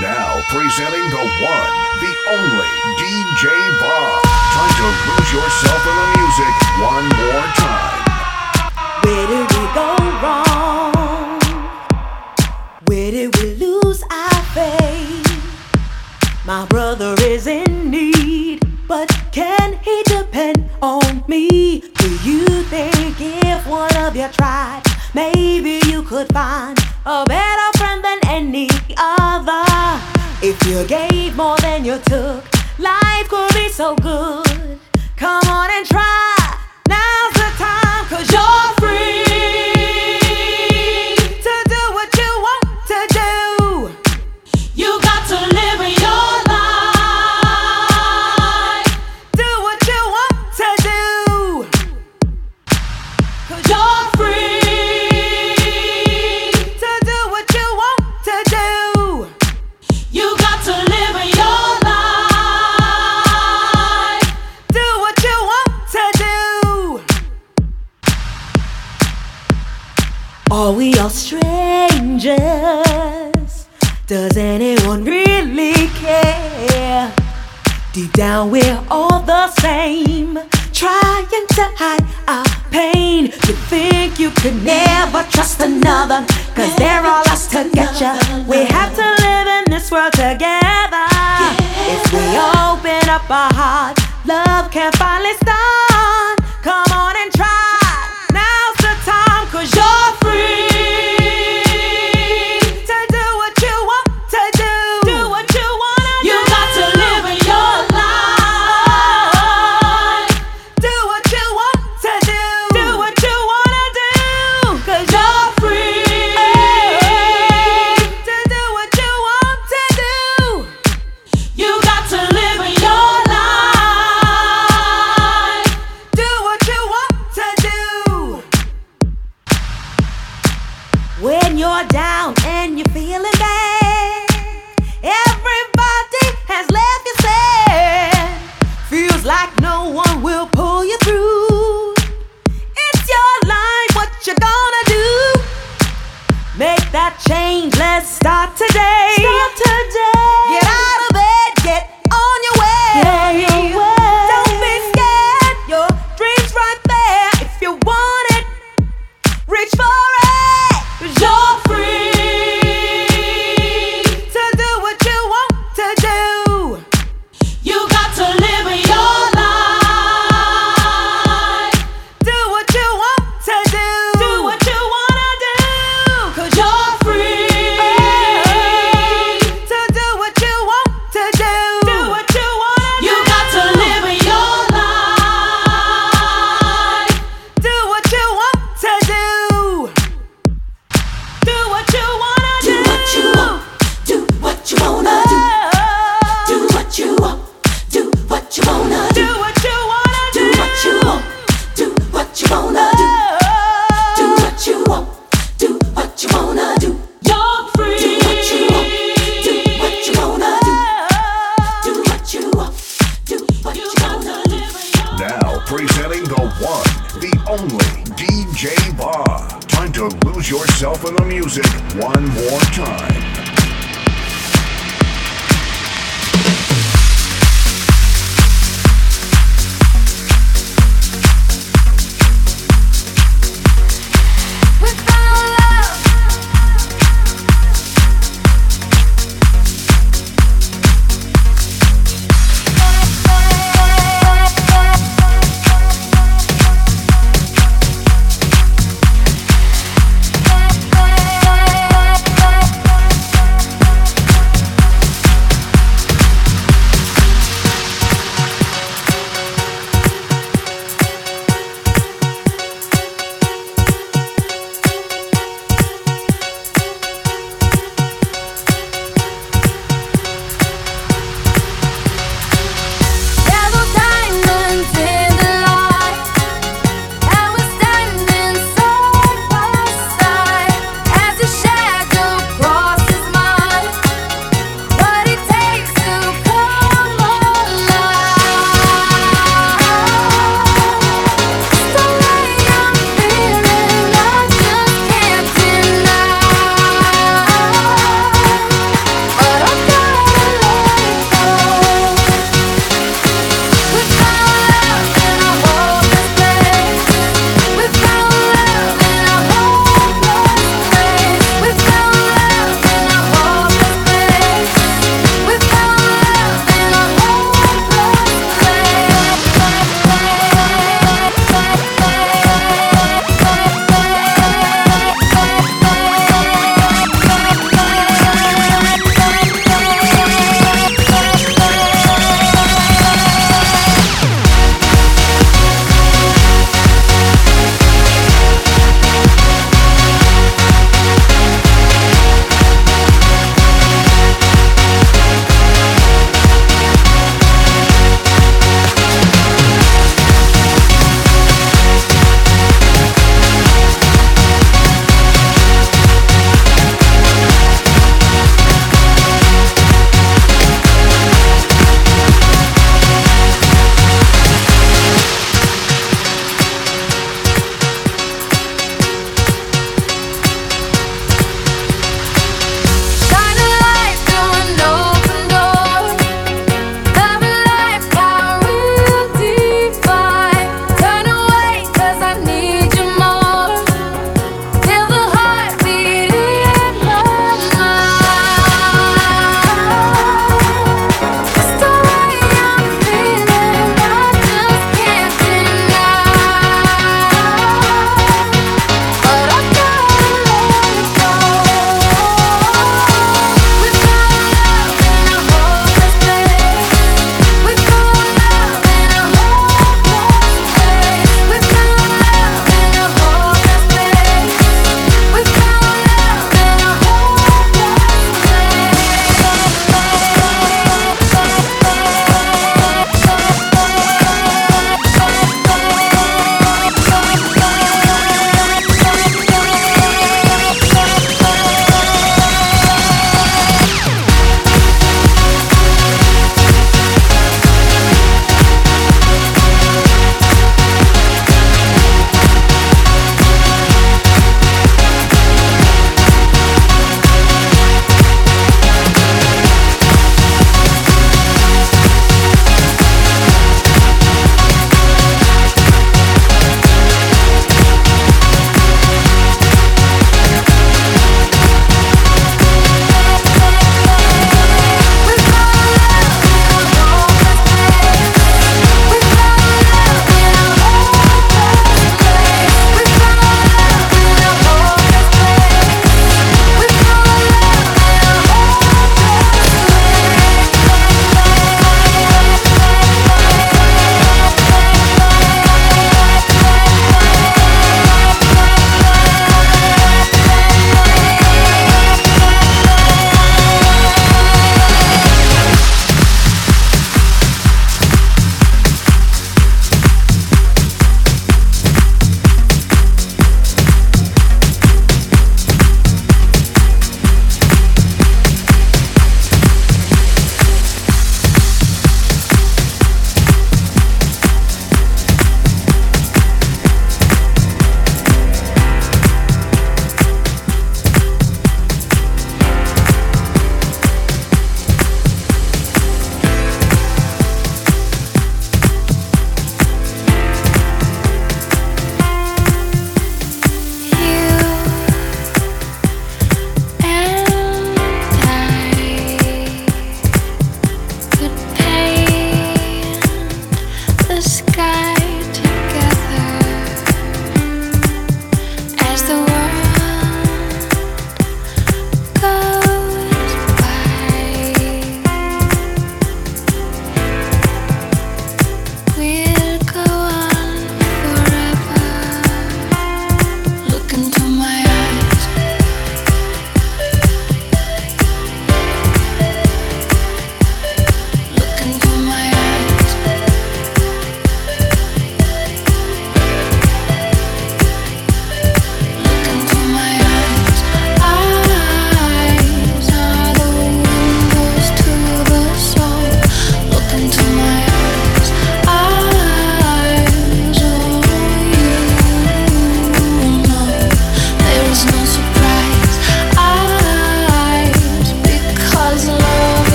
Now presenting the one, the only DJ Bob. Time to lose yourself in the music one more time. Where did we go wrong? Where did we lose our faith? My brother is in need, but can he depend on me? Do you think if one of you tried, maybe you could find a better friend than any other? If you gave more than you took, life could be so good. Come on and try. Are we all strangers? Does anyone really care? Deep down, we're all the same, trying to hide our pain. You think you could never trust another, cause they're all us to get ya. We have to live in this world together. If we open up our hearts, love can finally start. change. Let's start today.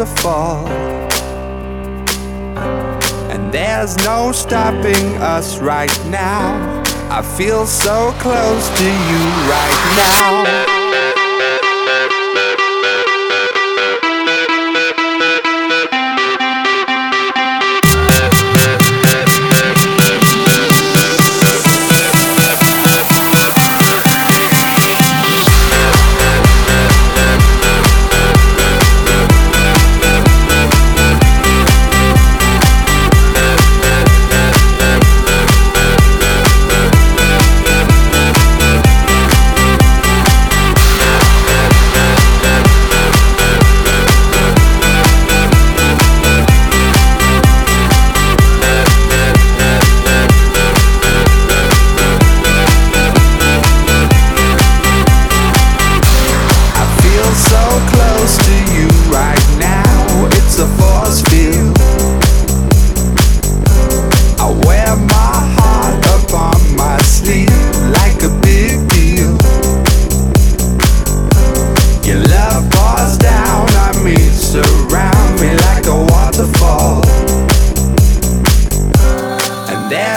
A waterfall. And there's no stopping us right now. I feel so close to you right now.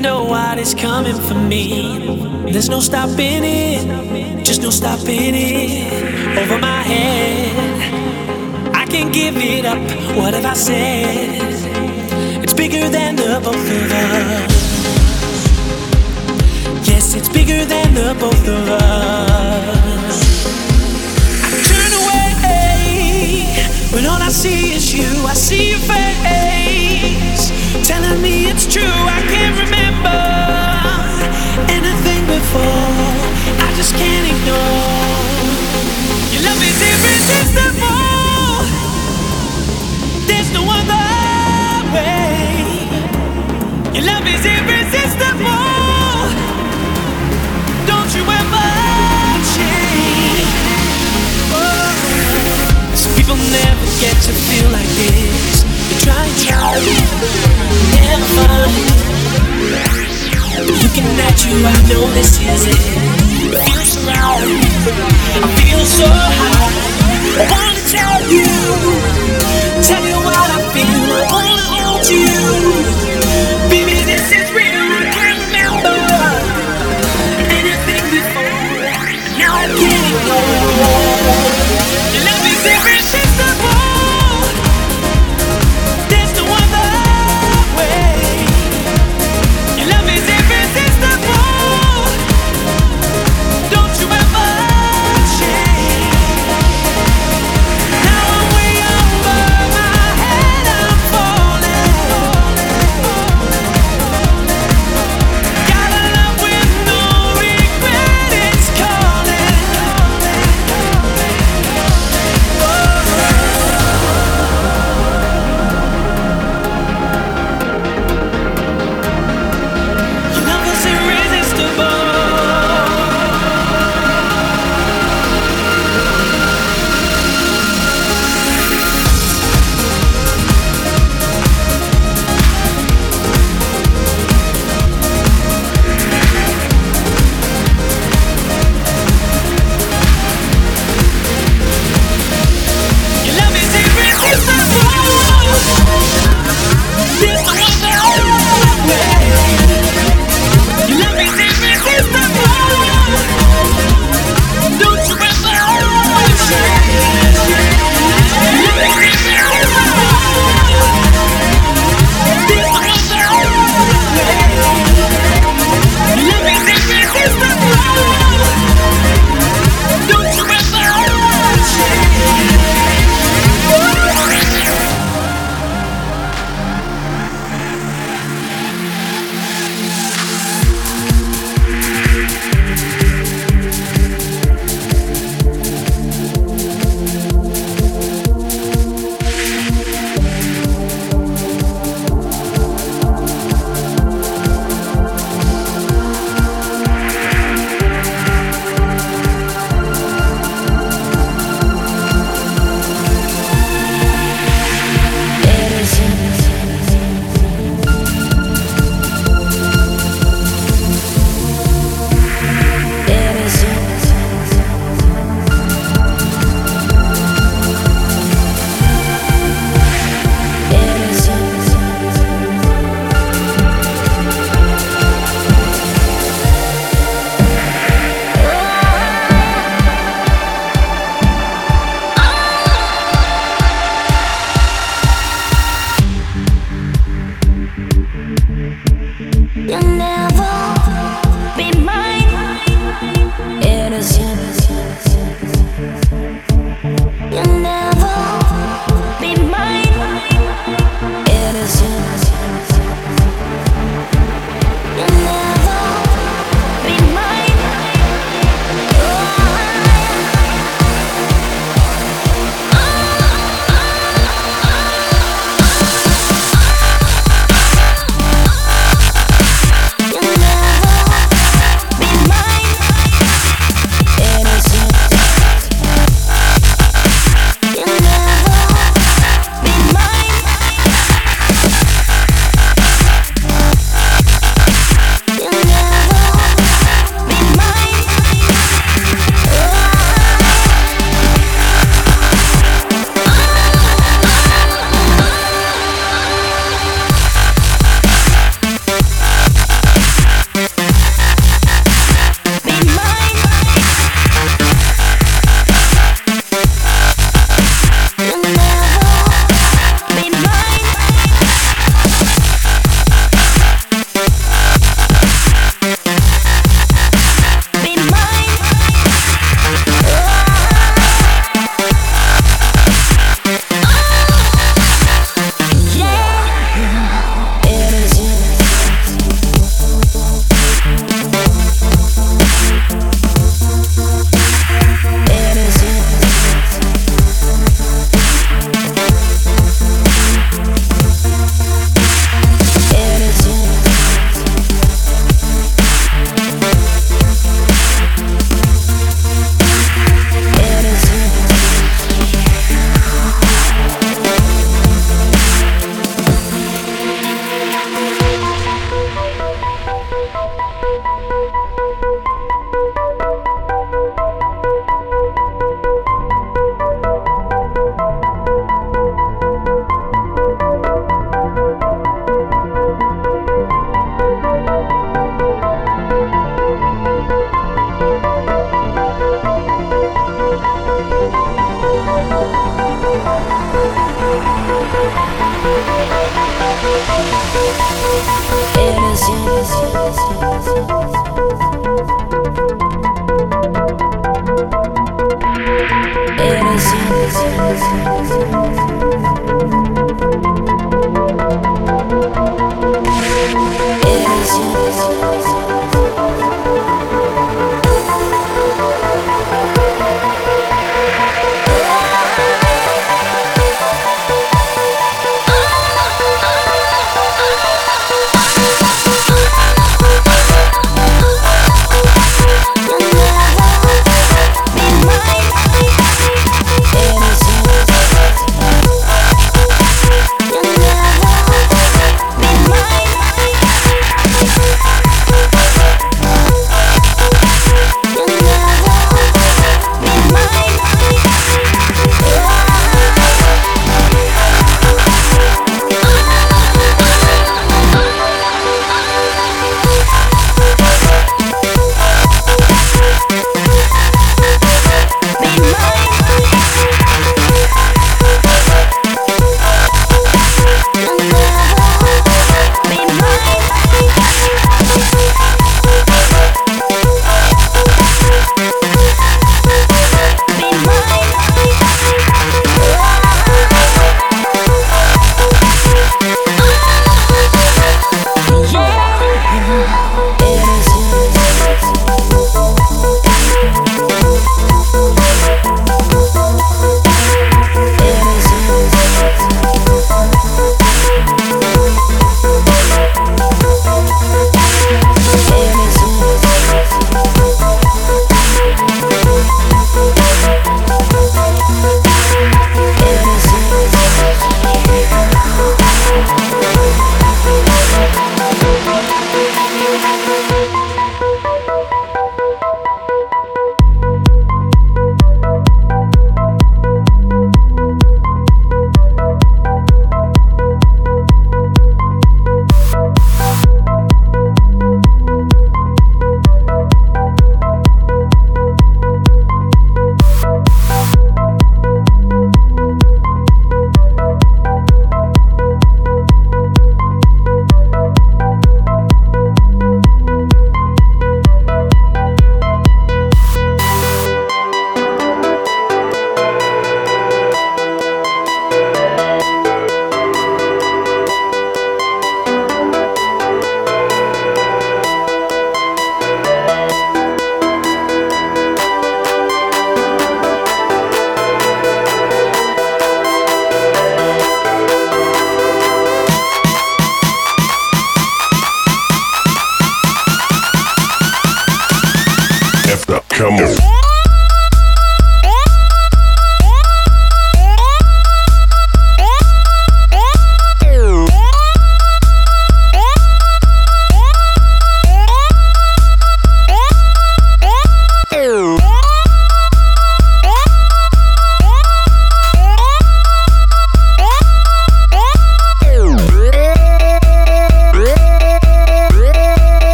Know what is coming for me. There's no stopping it, just no stopping it. Over my head, I can't give it up. What have I said? It's bigger than the both of us. Yes, it's bigger than the both of us. I turn away when all I see is you, I see your face telling me it's true. I can't anything. I just can't ignore. Your love is irresistible. There's no other way. Your love is irresistible. Don't you ever change. Oh. People never get to feel like this. You try and try, never find. Looking at you, I know this is it. Feels right. I feel so high. I wanna tell you, tell you what I feel. I wanna hold you, baby. This is real. Remember anything before.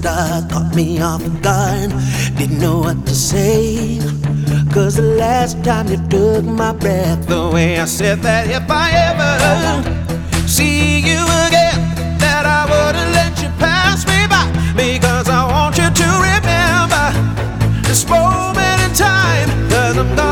Superstar. Caught me off guard, didn't know what to say. Cause the last time you took my breath away, I said that if I ever see you again, that I wouldn't let you pass me by. Because I want you to remember this moment in time. Cause I'm gonna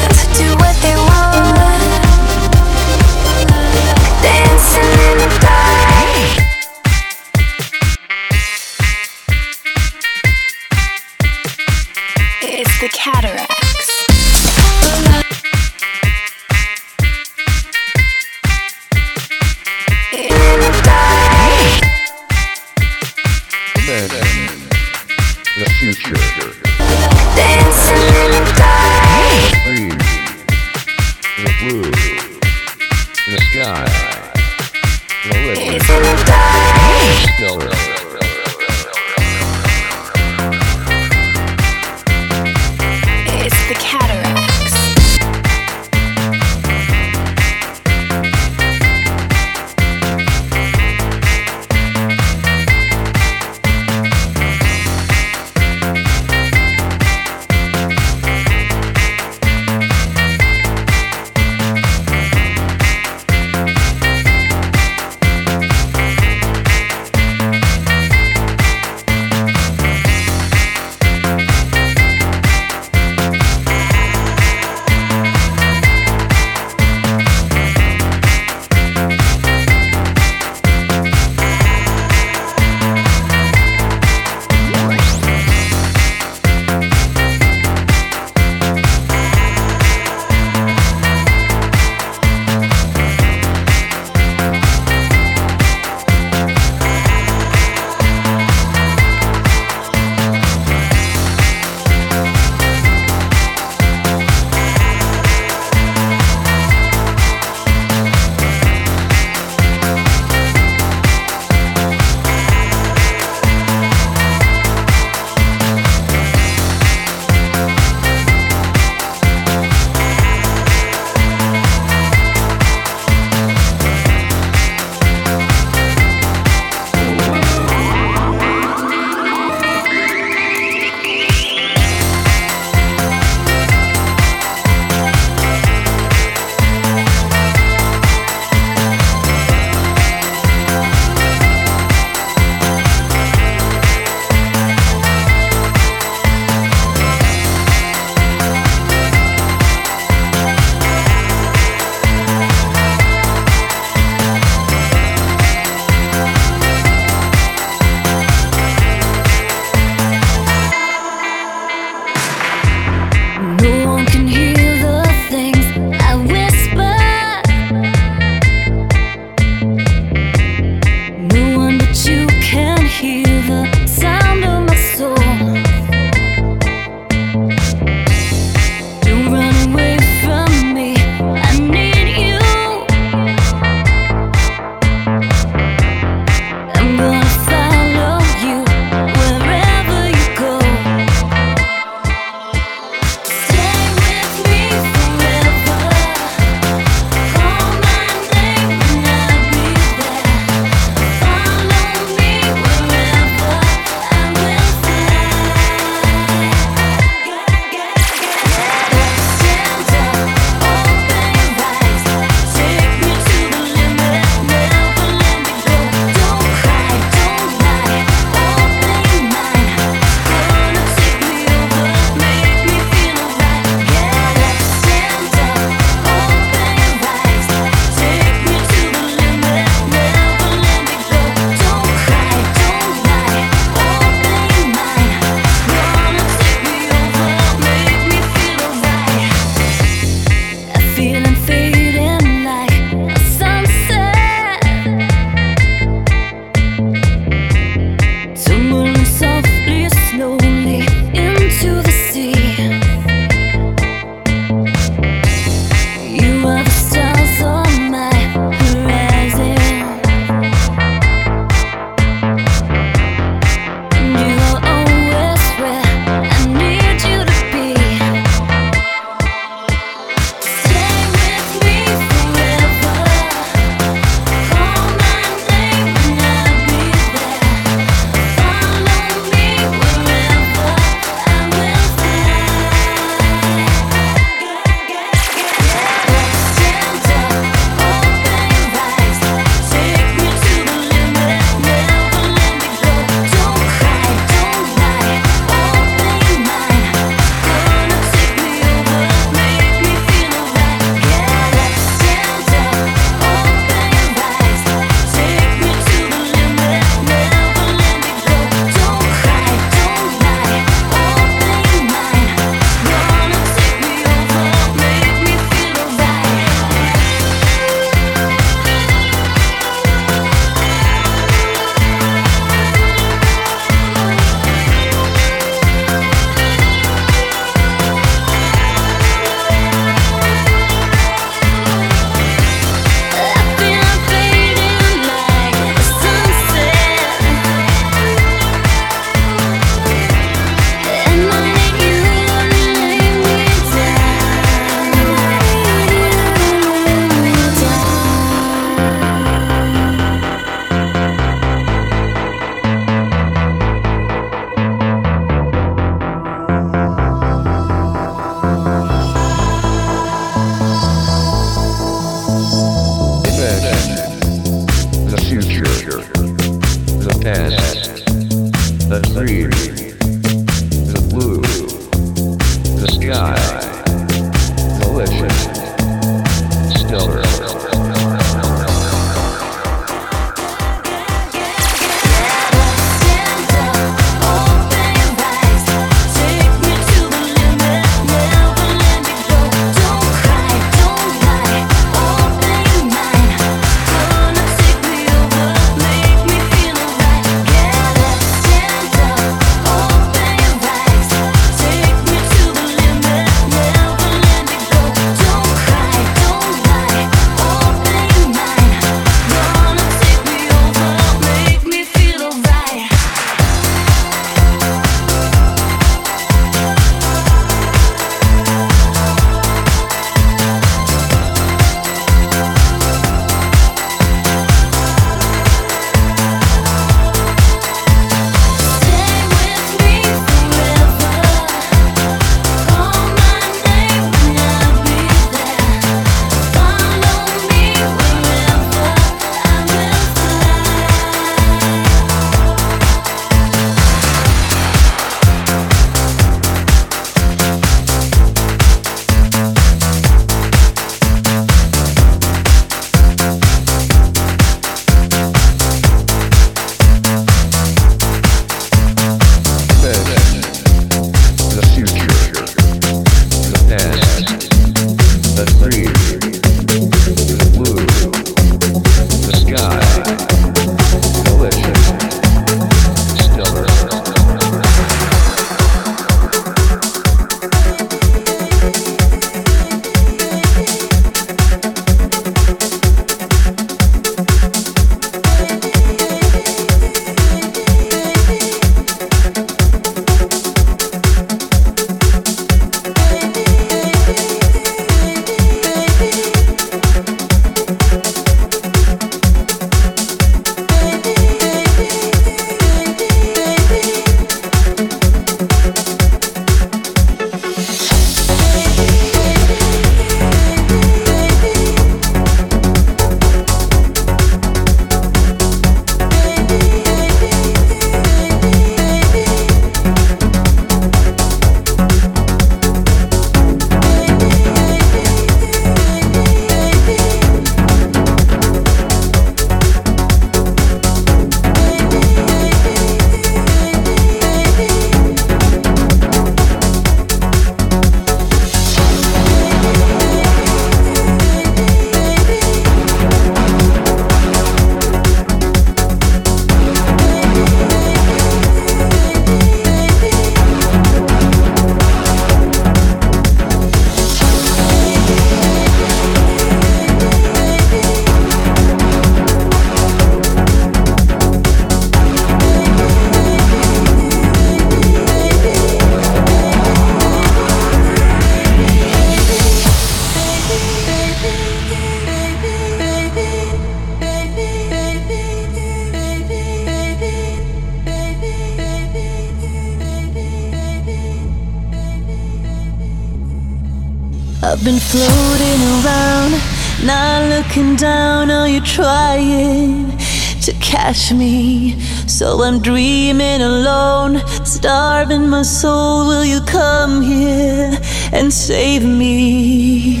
to catch me? So I'm dreaming alone, starving my soul. Will you come here and save me?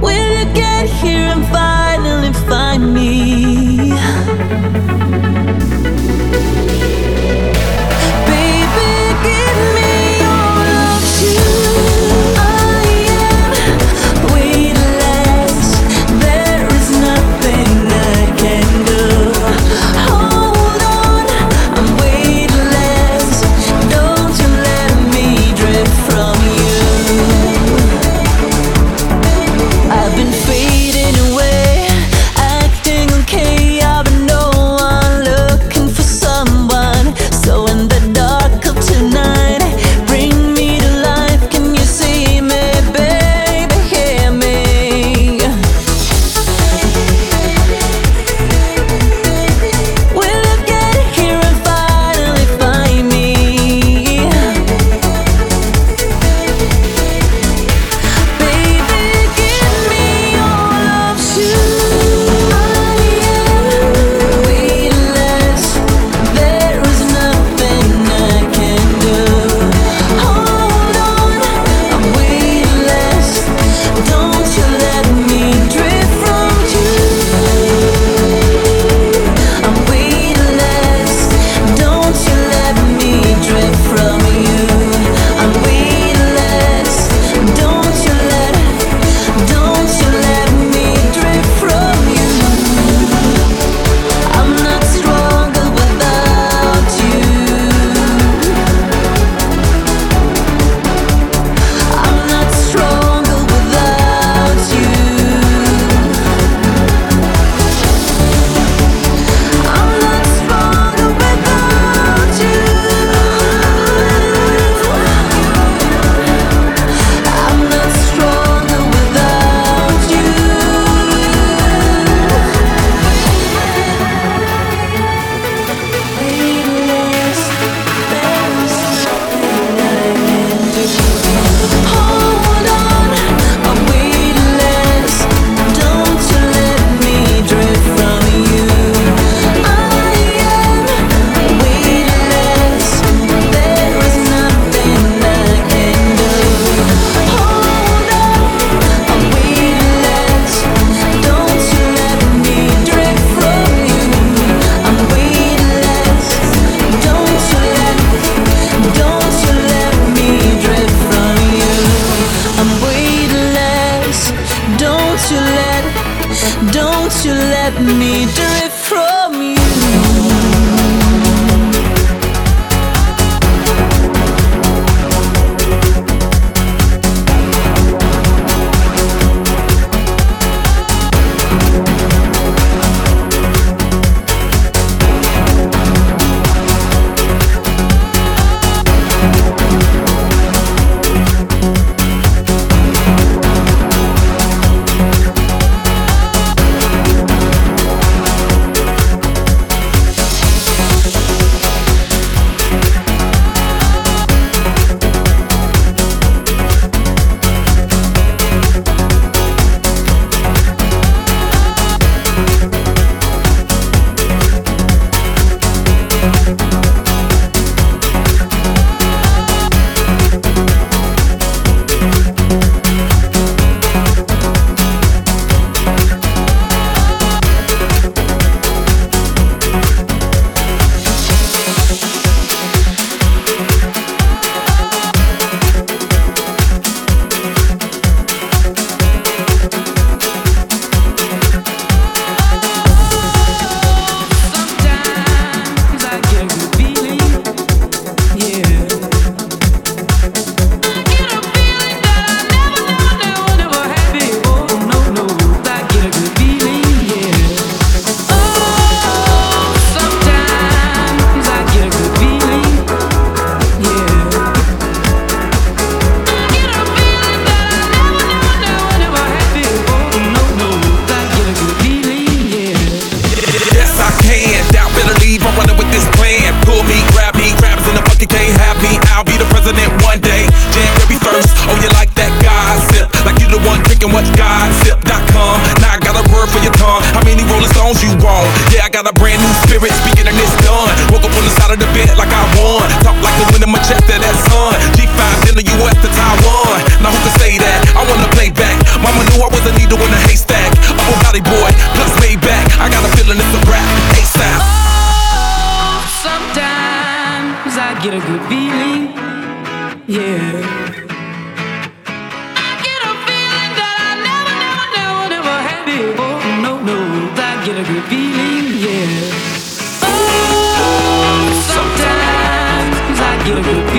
Will you get here and finally find me?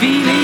feeling